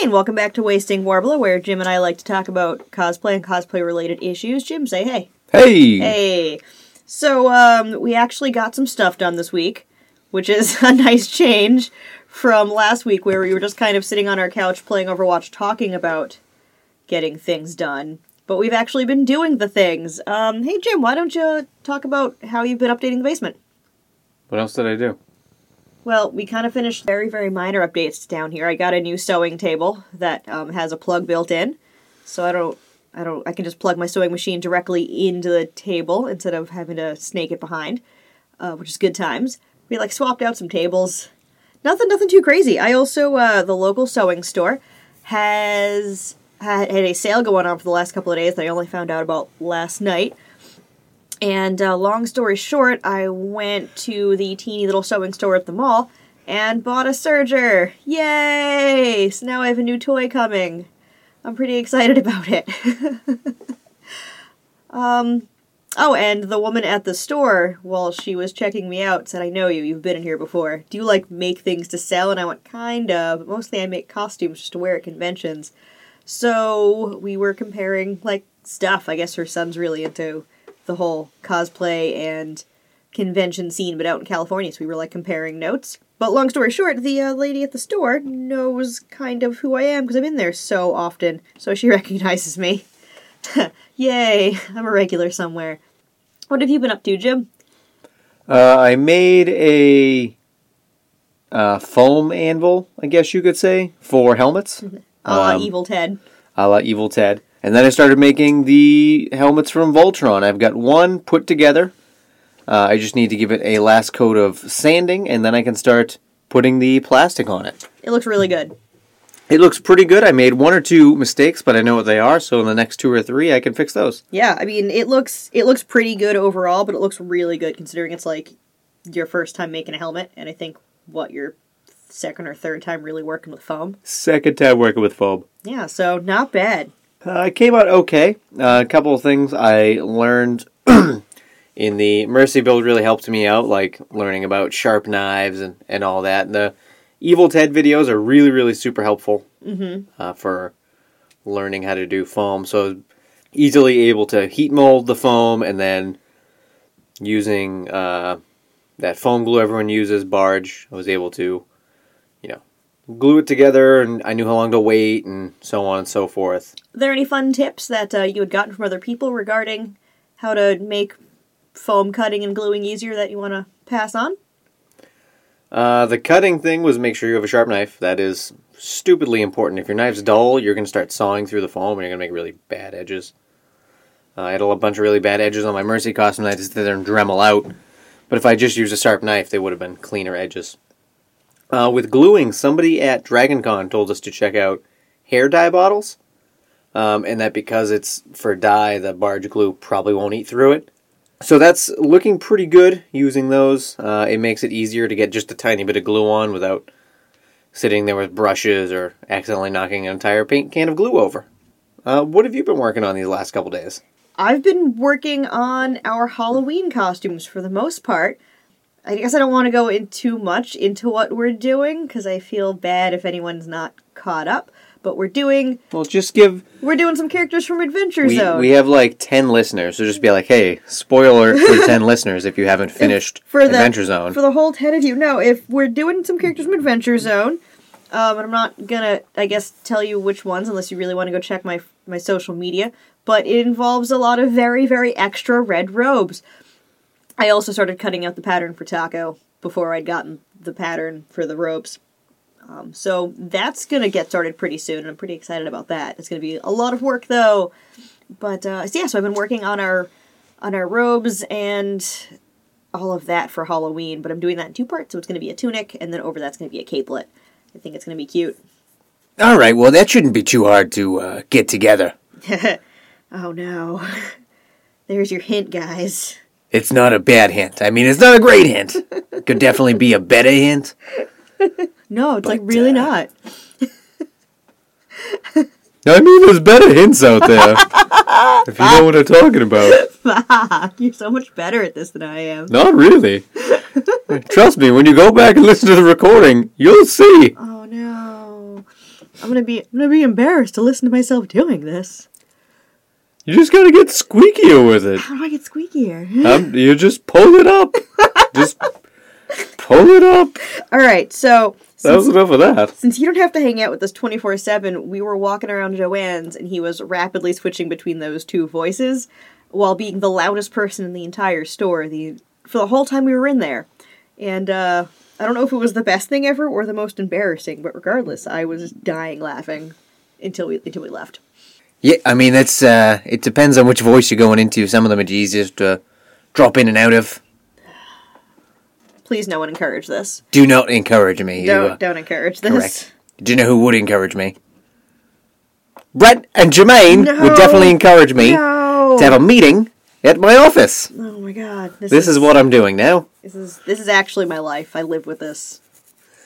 Hey, and welcome back to Wasting Worbla, where Jim and I like to talk about cosplay and cosplay related issues. Jim, say hey. Hey! Hey. So, um, we actually got some stuff done this week, which is a nice change from last week where we were just kind of sitting on our couch playing Overwatch talking about getting things done. But we've actually been doing the things. Um, hey, Jim, why don't you talk about how you've been updating the basement? What else did I do? Well, we kind of finished very, very minor updates down here. I got a new sewing table that um, has a plug built in, so I don't, I don't, I can just plug my sewing machine directly into the table instead of having to snake it behind, uh, which is good times. We like swapped out some tables. Nothing, nothing too crazy. I also, uh, the local sewing store has had, had a sale going on for the last couple of days that I only found out about last night. And uh, long story short, I went to the teeny little sewing store at the mall and bought a serger. Yay! So now I have a new toy coming. I'm pretty excited about it. um, oh, and the woman at the store, while she was checking me out, said, I know you, you've been in here before. Do you like make things to sell? And I went, kind of, but mostly I make costumes just to wear at conventions. So we were comparing, like, stuff. I guess her son's really into the whole cosplay and convention scene, but out in California, so we were like comparing notes. But long story short, the uh, lady at the store knows kind of who I am because I'm in there so often, so she recognizes me. Yay, I'm a regular somewhere. What have you been up to, Jim? Uh, I made a uh, foam anvil, I guess you could say, for helmets. A la Um, Evil Ted. a la Evil Ted. And then I started making the helmets from Voltron. I've got one put together. Uh, I just need to give it a last coat of sanding, and then I can start putting the plastic on it. It looks really good. It looks pretty good. I made one or two mistakes, but I know what they are, so in the next two or three, I can fix those. Yeah, I mean, it looks it looks pretty good overall, but it looks really good considering it's like your first time making a helmet, and I think what your second or third time really working with foam. Second time working with foam. Yeah, so not bad. Uh, it came out okay. Uh, a couple of things I learned in the Mercy build really helped me out, like learning about sharp knives and, and all that. And the Evil Ted videos are really, really super helpful uh, for learning how to do foam. So easily able to heat mold the foam and then using uh, that foam glue everyone uses, Barge, I was able to, glue it together and I knew how long to wait and so on and so forth. Are there any fun tips that uh, you had gotten from other people regarding how to make foam cutting and gluing easier that you want to pass on? Uh, the cutting thing was make sure you have a sharp knife. That is stupidly important. If your knife's dull, you're going to start sawing through the foam and you're going to make really bad edges. Uh, I had a bunch of really bad edges on my Mercy costume and I just sit there and Dremel out. But if I just used a sharp knife, they would have been cleaner edges. Uh, with gluing, somebody at DragonCon told us to check out hair dye bottles. Um, and that because it's for dye, the barge glue probably won't eat through it. So that's looking pretty good using those. Uh, it makes it easier to get just a tiny bit of glue on without sitting there with brushes or accidentally knocking an entire paint can of glue over. Uh, what have you been working on these last couple days? I've been working on our Halloween costumes for the most part. I guess I don't want to go in too much into what we're doing because I feel bad if anyone's not caught up. But we're doing Well, just give. we're doing some characters from Adventure We, Zone. we have like 10 listeners, so just be like, hey, spoiler for 10 listeners if you haven't finished for the Adventure Zone. for the whole ten of you. No, if we're doing some characters from Adventure Zone, um, and I'm not gonna, I guess, tell you which ones unless you really want to go check my my social media. But it involves a lot of very very extra red robes. I also started cutting out the pattern for Taako before I'd gotten the pattern for the ropes. Um, so that's gonna get started pretty soon, and I'm pretty excited about that. It's gonna be a lot of work though. But uh, so yeah, so I've been working on our on our robes and all of that for Halloween, but I'm doing that in two parts. So it's going to be a tunic, and then over that's going to be a capelet. I think it's going to be cute. All right, well, that shouldn't be too hard to uh, get together. oh no. There's your hint, guys. It's not a bad hint. I mean, it's not a great hint. Could definitely be a better hint. No, it's like really uh, not. I mean, there's better hints out there. if you know what I'm talking about. Fuck, you're so much better at this than I am. Not really. Trust me, when you go back and listen to the recording, you'll see. Oh no. I'm gonna be I'm gonna be embarrassed to listen to myself doing this. You just gotta get squeakier with it. How do I get squeakier? Um, you just pull it up. just pull it up. All right, so That was enough of that. since you don't have to hang out with us 24 7, we were walking around Joanne's and he was rapidly switching between those two voices while being the loudest person in the entire store the for the whole time we were in there. And uh, I don't know if it was the best thing ever or the most embarrassing, but regardless, I was dying laughing until we until we left. Yeah, I mean that's uh, it depends on which voice you're going into. Some of them are easiest to drop in and out of. Please, no one encourage this. Do not encourage me. Don't don't encourage this. correct. Do you know who would encourage me? Bret and Jemaine No. would definitely encourage me No. to have a meeting at my office. Oh my god. This, This is what I'm doing now. this is this is actually my life. I live with this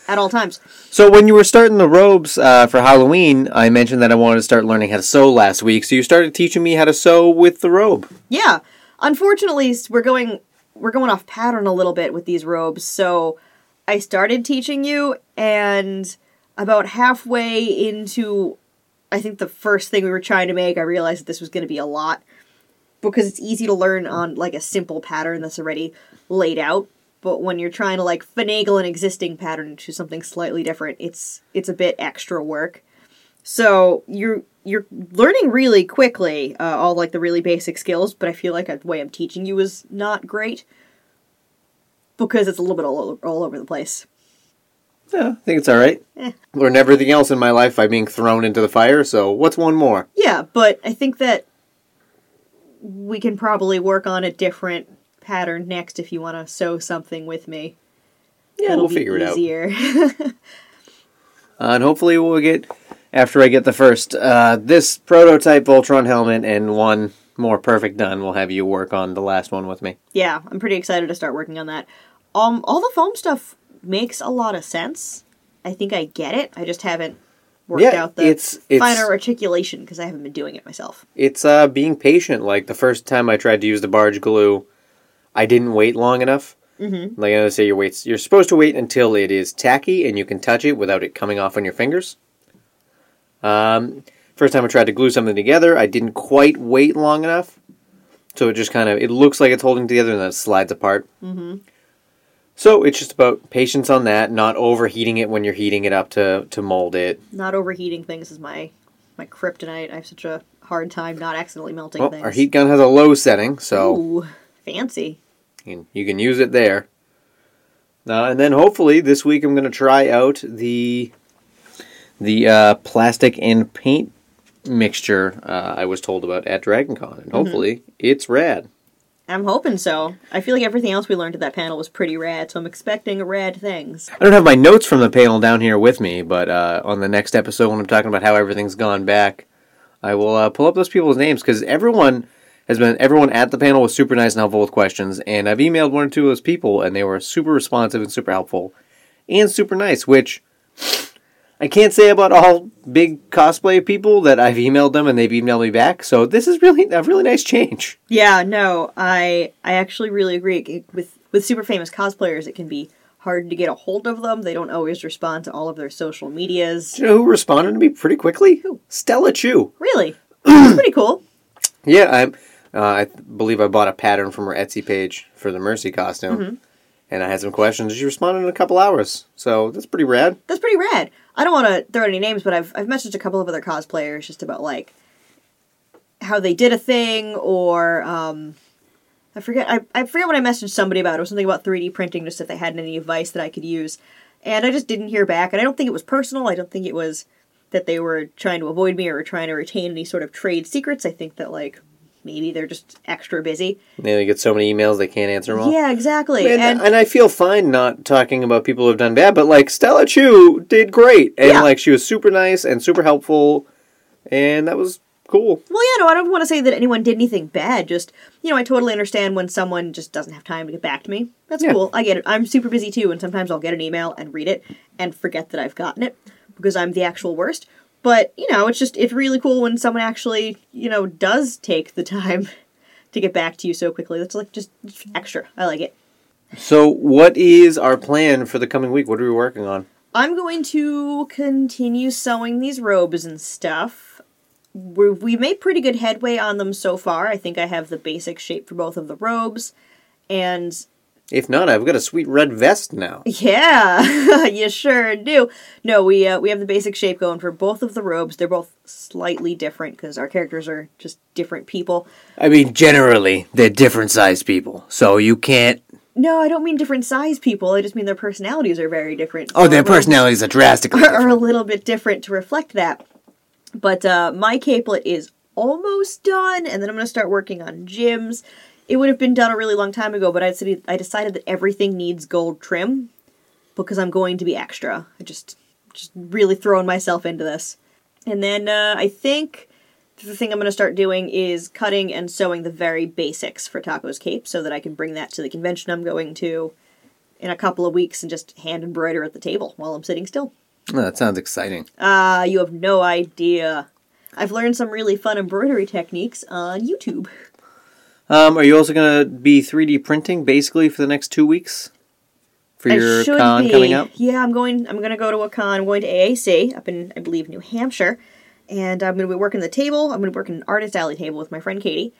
at all times. So when you were starting the robes uh, for Halloween, I mentioned that I wanted to start learning how to sew last week. So you started teaching me how to sew with the robe. Yeah. Unfortunately, we're going we're going off pattern a little bit with these robes. So I started teaching you and about halfway into I think the first thing we were trying to make, I realized that this was going to be a lot because it's easy to learn on like a simple pattern that's already laid out. But when you're trying to like finagle an existing pattern into something slightly different, it's it's a bit extra work. So you're you're learning really quickly uh, all like the really basic skills, but I feel like the way I'm teaching you is not great because it's a little bit all over, all over the place. Yeah, I think it's all right. Eh. Learned everything else in my life by being thrown into the fire. So what's one more? Yeah, but I think that we can probably work on a different pattern next if you want to sew something with me. Yeah, That'll we'll figure it out. easier. Uh, and hopefully we'll get after I get the first uh, this prototype Voltron helmet and one more perfect done. We'll have you work on the last one with me. yeah, I'm pretty excited to start working on that. Um, all the foam stuff makes a lot of sense. I think I get it. I just haven't worked Yeah, out the it's- it's- finer articulation because I haven't been doing it myself. It's uh, being patient. Like the first time I tried to use the barge glue, I didn't wait long enough. Mm-hmm. Like I say, you wait. You're supposed to wait until it is tacky and you can touch it without it coming off on your fingers. Um, first time I tried to glue something together, I didn't quite wait long enough, so it just kind of it looks like it's holding together and then it slides apart. Mm-hmm. So it's just about patience on that, not overheating it when you're heating it up to to mold it. Not overheating things is my my kryptonite. I have such a hard time not accidentally melting Well, things. our heat gun has a low setting, so. Ooh, fancy. And you can use it there. Uh, and then hopefully this week I'm going to try out the the uh, plastic and paint mixture uh, I was told about at DragonCon, and hopefully it's rad. I'm hoping so. I feel like everything else we learned at that panel was pretty rad, so I'm expecting rad things. I don't have my notes from the panel down here with me, but uh, on the next episode when I'm talking about how everything's gone back, I will uh, pull up those people's names because everyone has been everyone at the panel was super nice and helpful with questions, and I've emailed one or two of those people, and they were super responsive and super helpful and super nice, which I can't say about all big cosplay people that I've emailed them and they've emailed me back. So this is really a really nice change. Yeah, no, I I actually really agree. With with super famous cosplayers, it can be hard to get a hold of them. They don't always respond to all of their social medias. Do you know who responded to me pretty quickly? Who? Stella Chu. Really, pretty cool. Yeah, I'm. Uh, I th- believe I bought a pattern from her Etsy page for the Mercy costume, and I had some questions. She responded in a couple hours, so that's pretty rad. That's pretty rad. I don't want to throw any names, but I've I've messaged a couple of other cosplayers just about like how they did a thing or um I forget I, I forget what I messaged somebody about. It was something about 3D printing, just if they had any advice that I could use. And I just didn't hear back. And I don't think it was personal. I don't think it was that they were trying to avoid me or trying to retain any sort of trade secrets. I think that like maybe they're just extra busy. They get so many emails they can't answer them all. Yeah, exactly. And, and and I feel fine not talking about people who've done bad, but like Stella Chu did great, and Yeah. like she was super nice and super helpful, and that was cool. Well, yeah, no, I don't want to say that anyone did anything bad. Just, you know, I totally understand when someone just doesn't have time to get back to me. That's Yeah. cool. I get it. I'm super busy too, and sometimes I'll get an email and read it and forget that I've gotten it because I'm the actual worst. But, you know, it's just, it's really cool when someone actually, you know, does take the time to get back to you so quickly. That's like just extra. I like it. So, what is our plan for the coming week? What are we working on? I'm going to continue sewing these robes and stuff. We're, we made pretty good headway on them so far. I think I have the basic shape for both of the robes. And If not, I've got a sweet red vest now. yeah, you sure do. No, we uh, we have the basic shape going for both of the robes. They're both slightly different because our characters are just different people. I mean, generally, they're different sized people, so you can't. No, I don't mean different size people. I just mean their personalities are very different. Oh, their personalities are drastically Are, are a little bit different to reflect that. But uh, my capelet is almost done, and then I'm going to start working on Jim's. It would have been done a really long time ago, but I decided, I decided that everything needs gold trim because I'm going to be extra. I just just really throwing myself into this. And then uh, I think the thing I'm going to start doing is cutting and sewing the very basics for Taako's cape so that I can bring that to the convention I'm going to in a couple of weeks and just hand embroider at the table while I'm sitting still. Oh, that sounds exciting. Ah, you have no idea. I've learned some really fun embroidery techniques on YouTube. Um, are you also going to be 3D printing basically for the next two weeks? For I your should con be. coming up? Yeah, I'm going. I'm going to go to a con. I'm going to AAC up in, I believe, New Hampshire, and I'm going to be working the table. I'm going to working an artist alley table with my friend Katie.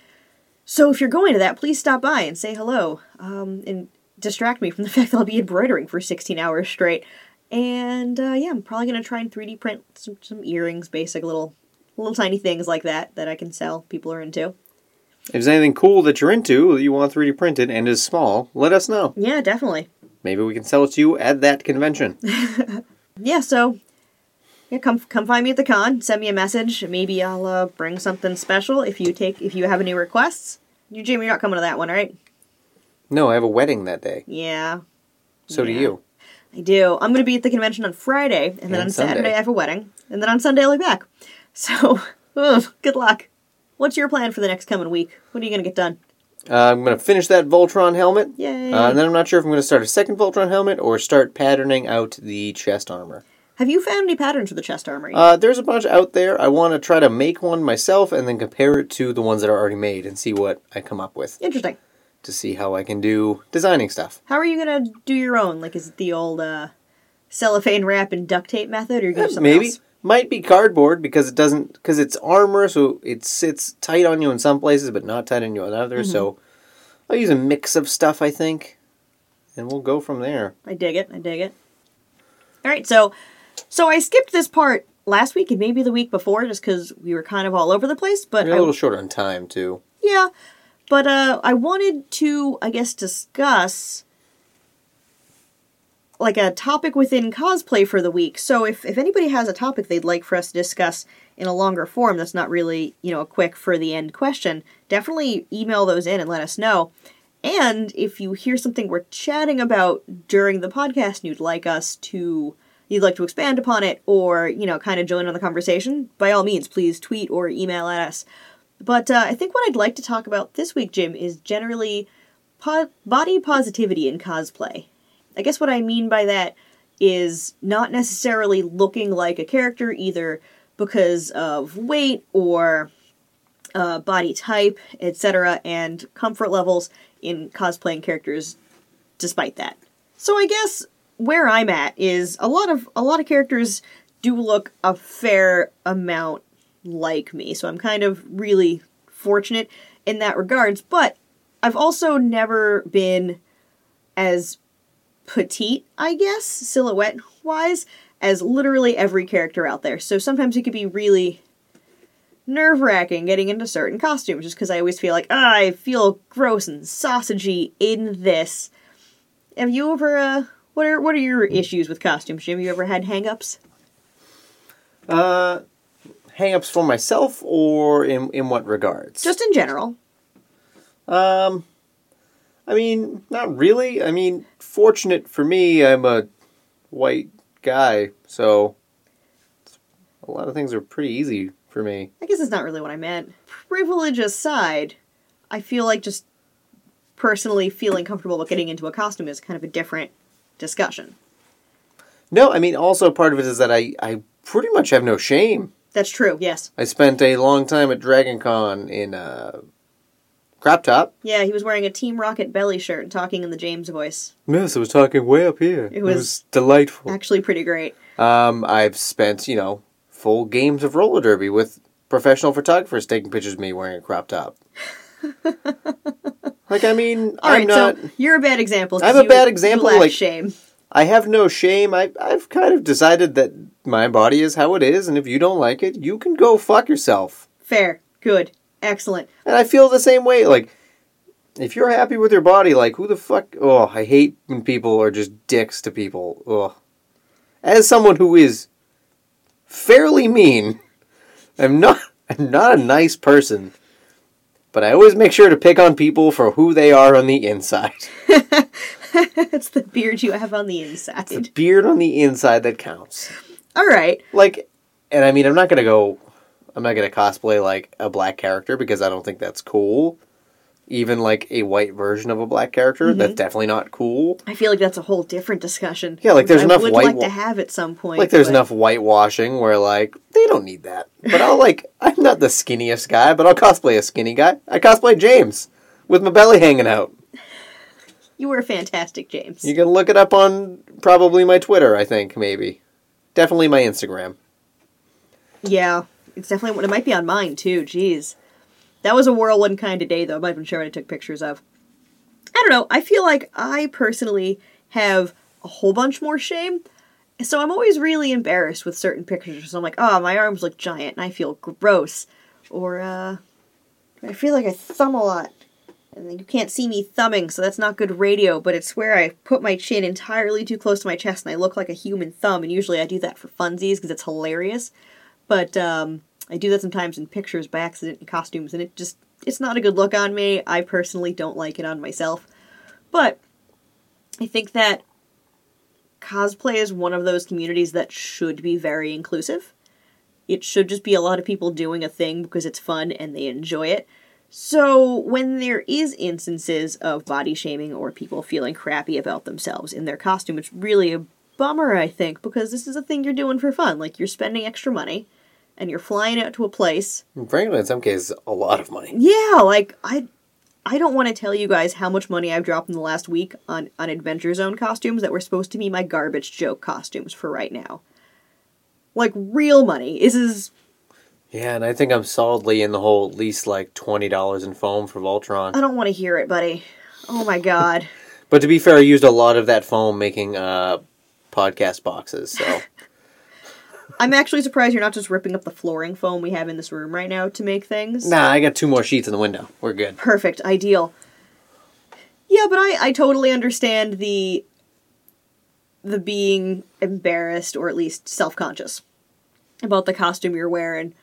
So if you're going to that, please stop by and say hello, um, and distract me from the fact that I'll be embroidering for 16 hours straight. And uh, yeah, I'm probably going to try and 3D print some, some earrings, basic little, little tiny things like that that I can sell. People are into. If there's anything cool that you're into that you want 3D printed and is small, let us know. Yeah, definitely. Maybe we can sell it to you at that convention. yeah, so yeah, come come find me at the con. Send me a message. Maybe I'll uh, bring something special if you take if you have any requests. You, Jim, you're not coming to that one, right? no, I have a wedding that day. Yeah, So do you. I do. I'm going to be at the convention on Friday, and then And on Sunday. Saturday I have a wedding, and then on Sunday I'll be back. So, ugh, good luck. What's your plan for the next coming week? What are you going to get done? Uh, I'm going to finish that Voltron helmet. Yay! Uh, and then I'm not sure if I'm going to start a second Voltron helmet or start patterning out the chest armor. have you found any patterns for the chest armor? yet? Uh, there's a bunch out there. I want to try to make one myself and then compare it to the ones that are already made and see what I come up with Interesting. to see how I can do designing stuff. How are you going to do your own? Like, is it the old uh, cellophane wrap and duct tape method, or are you going to do something Maybe else? Might be cardboard because it doesn't because it's armor, so it sits tight on you in some places but not tight on you in others. So I'll use a mix of stuff, I think, and we'll go from there. I dig it. I dig it. All right, so so I skipped this part last week and maybe the week before just because we were kind of all over the place. But I, a little short on time too. yeah, but uh, I wanted to, I guess, discuss like a topic within cosplay for the week. So if if anybody has a topic they'd like for us to discuss in a longer form, that's not really you know a quick for the end question. Definitely email those in and let us know. And if you hear something we're chatting about during the podcast and you'd like us to you'd like to expand upon it or, you know, kind of join on the conversation, by all means, please tweet or email at us. But uh, I think what I'd like to talk about this week, Jim, is generally po- body positivity in cosplay. I guess what I mean by that is not necessarily looking like a character either because of weight or uh, body type, etc., and comfort levels in cosplaying characters despite that. So I guess where I'm at is a lot of a lot of characters do look a fair amount like me. So I'm kind of really fortunate in that regards, but I've also never been as petite, I guess, silhouette wise, as literally every character out there. So sometimes it could be really nerve wracking getting into certain costumes just because I always feel like, ah, I feel gross and sausagey in this. Have you ever, uh, what are, what are your issues with costumes, Jim? You ever had hang ups? Uh, hang-ups for myself or in in what regards? Just in general. Um, I mean, not really. I mean, fortunate for me, I'm a white guy, so a lot of things are pretty easy for me. I guess that's not really what I meant. Privilege aside, I feel like just personally feeling comfortable with getting into a costume is kind of a different discussion. No, I mean, also part of it is that I, I pretty much have no shame. That's true, yes. I spent a long time at Dragon Con in uh, Crop top. Yeah, he was wearing a Team Rocket belly shirt and talking in the James voice. Yes, it was talking way up here. It was- delightful. Actually, pretty great. Um, I've spent, you know, full games of roller derby with professional photographers taking pictures of me wearing a crop top. like, I mean, All I'm right, not. so you're a bad example. I'm a you- bad you example, lack like- shame. I have no shame. I, I've kind of decided that my body is how it is, and if you don't like it, you can go fuck yourself. Fair, good, excellent. And I feel the same way. Like, if you're happy with your body, like, who the fuck? Oh, I hate when people are just dicks to people. Ugh. As someone who is fairly mean, I'm not. I'm not a nice person, but I always make sure to pick on people for who they are on the inside. it's the beard you have on the inside. The beard on the inside that counts. All right. Like, and I mean, I'm not gonna go. I'm not gonna cosplay like a black character because I don't think that's cool. Even like a white version of a black character, Mm-hmm. that's definitely not cool. I feel like that's a whole different discussion. Yeah, like, there's I enough would white like to have at some point. Like, there's but- enough whitewashing where like they don't need that. But I'll like, I'm not the skinniest guy, but I'll cosplay a skinny guy. I cosplay James with my belly hanging out. You were fantastic, James. You can look it up on probably my Twitter. I think maybe, definitely my Instagram. Yeah, it's definitely. It might be on mine too. Jeez, that was a whirlwind kind of day, though. I might have been sure what I took pictures of. I don't know. I feel like I personally have a whole bunch more shame, so I'm always really embarrassed with certain pictures. So I'm like, oh, my arms look giant, and I feel gross, or uh, I feel like I thumb a lot. And you can't see me thumbing, so that's not good radio, but it's where I put my chin entirely too close to my chest and I look like a human thumb, and usually I do that for funsies because it's hilarious but um, I do that sometimes in pictures by accident in costumes, and it just it's not a good look on me. I personally don't like it on myself, but I think that cosplay is one of those communities that should be very inclusive. It should just be a lot of people doing a thing because it's fun and they enjoy it. So when there is instances of body shaming or people feeling crappy about themselves in their costume, it's really a bummer, I think, because this is a thing you're doing for fun. Like you're spending extra money and you're flying out to a place. And frankly, in some cases, a lot of money. Yeah, like I I don't want to tell you guys how much money I've dropped in the last week on on Adventure Zone costumes that were supposed to be my garbage joke costumes for right now. Like real money. This is Yeah, and I think I'm solidly in the hole at least like twenty dollars in foam for Voltron. I don't want to hear it, buddy. Oh my god. But to be fair, I used a lot of that foam making uh, podcast boxes. So I'm actually surprised you're not just ripping up the flooring foam we have in this room right now to make things. nah, I got two more sheets in the window. We're good. Perfect, ideal. Yeah, but I I totally understand the the being embarrassed or at least self-conscious about the costume you're wearing.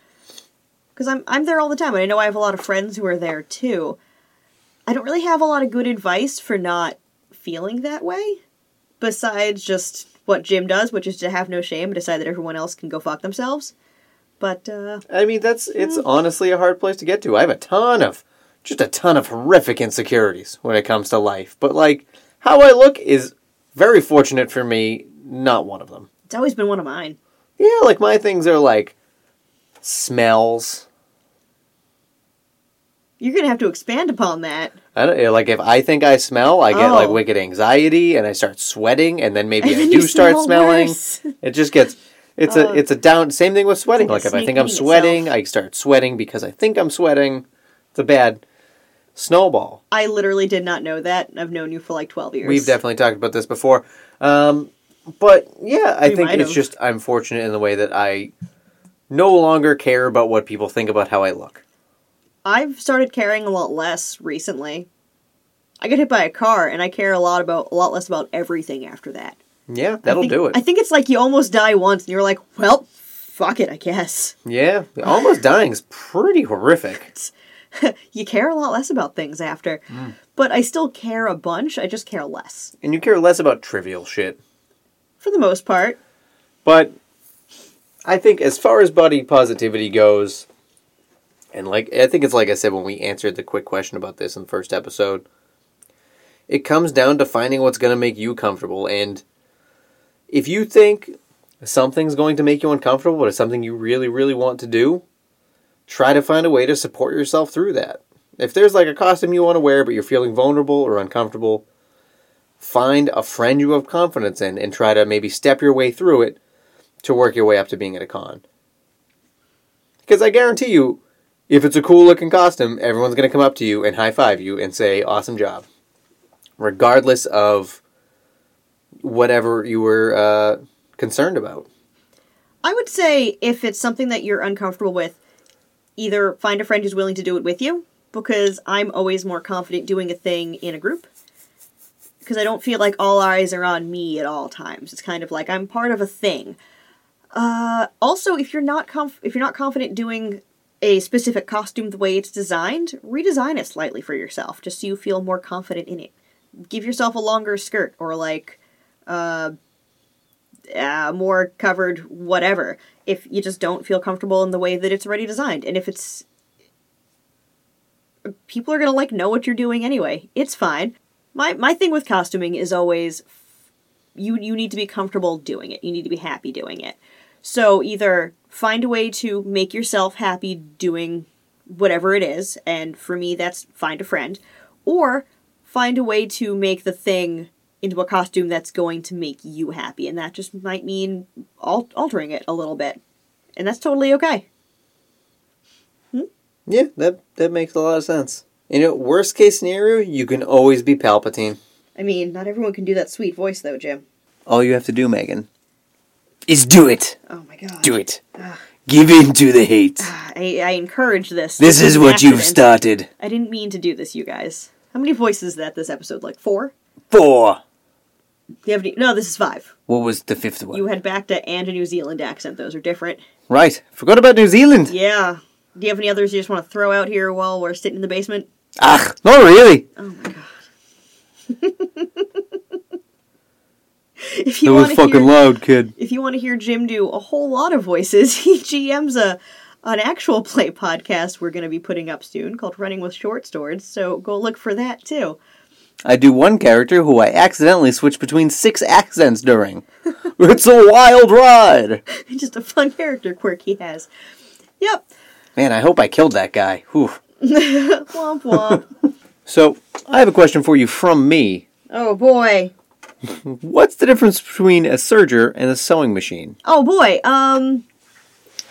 Cuz I'm I'm there all the time and I know I have a lot of friends who are there too. I don't really have a lot of good advice for not feeling that way besides just what Jim does, which is to have no shame and decide that everyone else can go fuck themselves. But uh I mean, that's it's honestly a hard place to get to. I have a ton of, just a ton of horrific insecurities when it comes to life. But like, how I look is very fortunate for me. Not one of them. it's always been one of mine. Yeah, like my things are like smells. You're to have to expand upon that. I don't like if I think I smell, I get like Oh. wicked anxiety and I start sweating, and then maybe And I do start smell smelling. worse. It just gets it's Uh, a it's a down. Same thing with sweating. like Like, if I think I'm sweating, itself. I start sweating because I think I'm sweating. It's a bad snowball. I literally did not know that. I've known you for like 12 years. We've definitely talked about this before. Um, but yeah, I We think it's have. just I'm fortunate in the way that I no longer care about what people think about how I look. I've started caring a lot less recently. I get hit by a car and I care a lot about a lot less about everything after that. Yeah, that'll think- do it. I think it's like you almost die once and you're like, well, fuck it, I guess. yeah, almost dying is pretty horrific. You care a lot less about things after. Mm. But I still care a bunch, I just care less. And you care less about trivial shit. For the most part. But I think as far as body positivity goes, and like I think it's like I said when we answered the quick question about this in the first episode, it comes down to finding what's going to make you comfortable. And if you think something's going to make you uncomfortable, but it's something you really, really want to do, try to find a way to support yourself through that. If there's like a costume you want to wear, but you're feeling vulnerable or uncomfortable, find a friend you have confidence in and try to maybe step your way through it to work your way up to being at a con. Because I guarantee you, if it's a cool looking costume, everyone's going to come up to you and high five you and say, awesome job. Regardless of whatever you were uh, concerned about. I would say if it's something that you're uncomfortable with, either find a friend who's willing to do it with you, because I'm always more confident doing a thing in a group. Because I don't feel like all eyes are on me at all times. It's kind of like I'm part of a thing. Uh, also, if you're not conf- if you're not confident doing a specific costume the way it's designed, redesign it slightly for yourself, just so you feel more confident in it. Give yourself a longer skirt or like uh, uh, more covered whatever if you just don't feel comfortable in the way that it's already designed. And if it's people are gonna like know what you're doing anyway. It's fine. My my thing with costuming is always you you need to be comfortable doing it. You need to be happy doing it so either find a way to make yourself happy doing whatever it is and for me that's find a friend or find a way to make the thing into a costume that's going to make you happy, and that just might mean al- altering it a little bit, and that's totally okay. Hmm? Yeah, that that makes a lot of sense. You know, worst case scenario, you can always be Palpatine. I mean, not everyone can do that sweet voice though, Jim. All you have to do, Megan, is do it. Oh my god. Do it. Give in to the hate. I, I encourage this. This is what you've started. I didn't mean to do this, you guys. How many voices is that this episode? Like four? Four. Do you have any? No, this is five. What was the fifth one? You head back to and a New Zealand accent. Those are different. Right. Forgot about New Zealand. Yeah. Do you have any others you just want to throw out here while we're sitting in the basement? Ah, not really. Oh my god. if you was want to fucking hear, loud, kid. if you want to hear Jim do a whole lot of voices, he GMs a an actual play podcast we're going to be putting up soon called Running with Short Swords. So go look for that too. I do one character who I accidentally switch between six accents during. it's a wild ride. Just a fun character quirk he has. Yep. Man, I hope I killed that guy. Whew. Womp womp. So, I have a question for you from me. oh boy. What's the difference between a serger and a sewing machine? Oh boy. Um.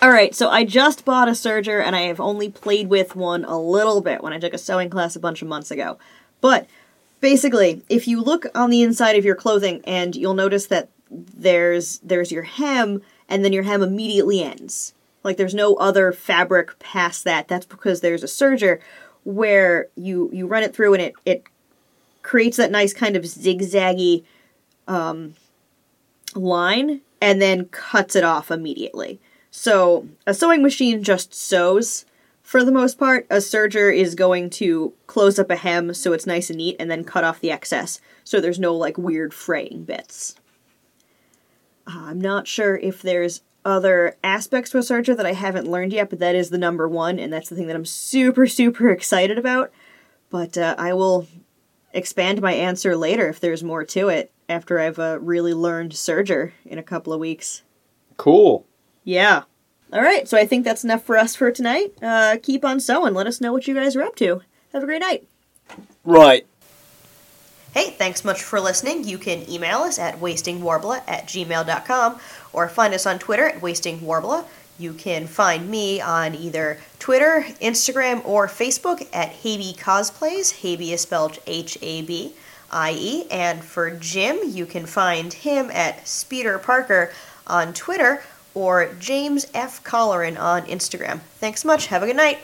All right. So I just bought a serger, and I have only played with one a little bit when I took a sewing class a bunch of months ago. But basically, if you look on the inside of your clothing, and you'll notice that there's there's your hem, and then your hem immediately ends. Like there's no other fabric past that. That's because there's a serger where you you run it through, and it it creates that nice kind of zigzaggy line and then cuts it off immediately. So a sewing machine just sews for the most part. A serger is going to close up a hem so it's nice and neat and then cut off the excess so there's no like weird fraying bits. Uh, I'm not sure if there's other aspects to a serger that I haven't learned yet, but that is the number one, and that's the thing that I'm super, super excited about. But uh, I will expand my answer later if there's more to it after I've uh, really learned Serger in a couple of weeks. Cool. Yeah. All right, so I think that's enough for us for tonight. Uh, keep on sewing. Let us know what you guys are up to. Have a great night. Right. Hey, thanks much for listening. You can email us at wastingworbla at gmail.com or find us on Twitter at wastingworbla. You can find me on either Twitter, Instagram, or Facebook at Habie Cosplays. Habie is spelled H A B I E. And for Jim, you can find him at Speeder Parker on Twitter or James F. Colleran on Instagram. Thanks much. Have a good night.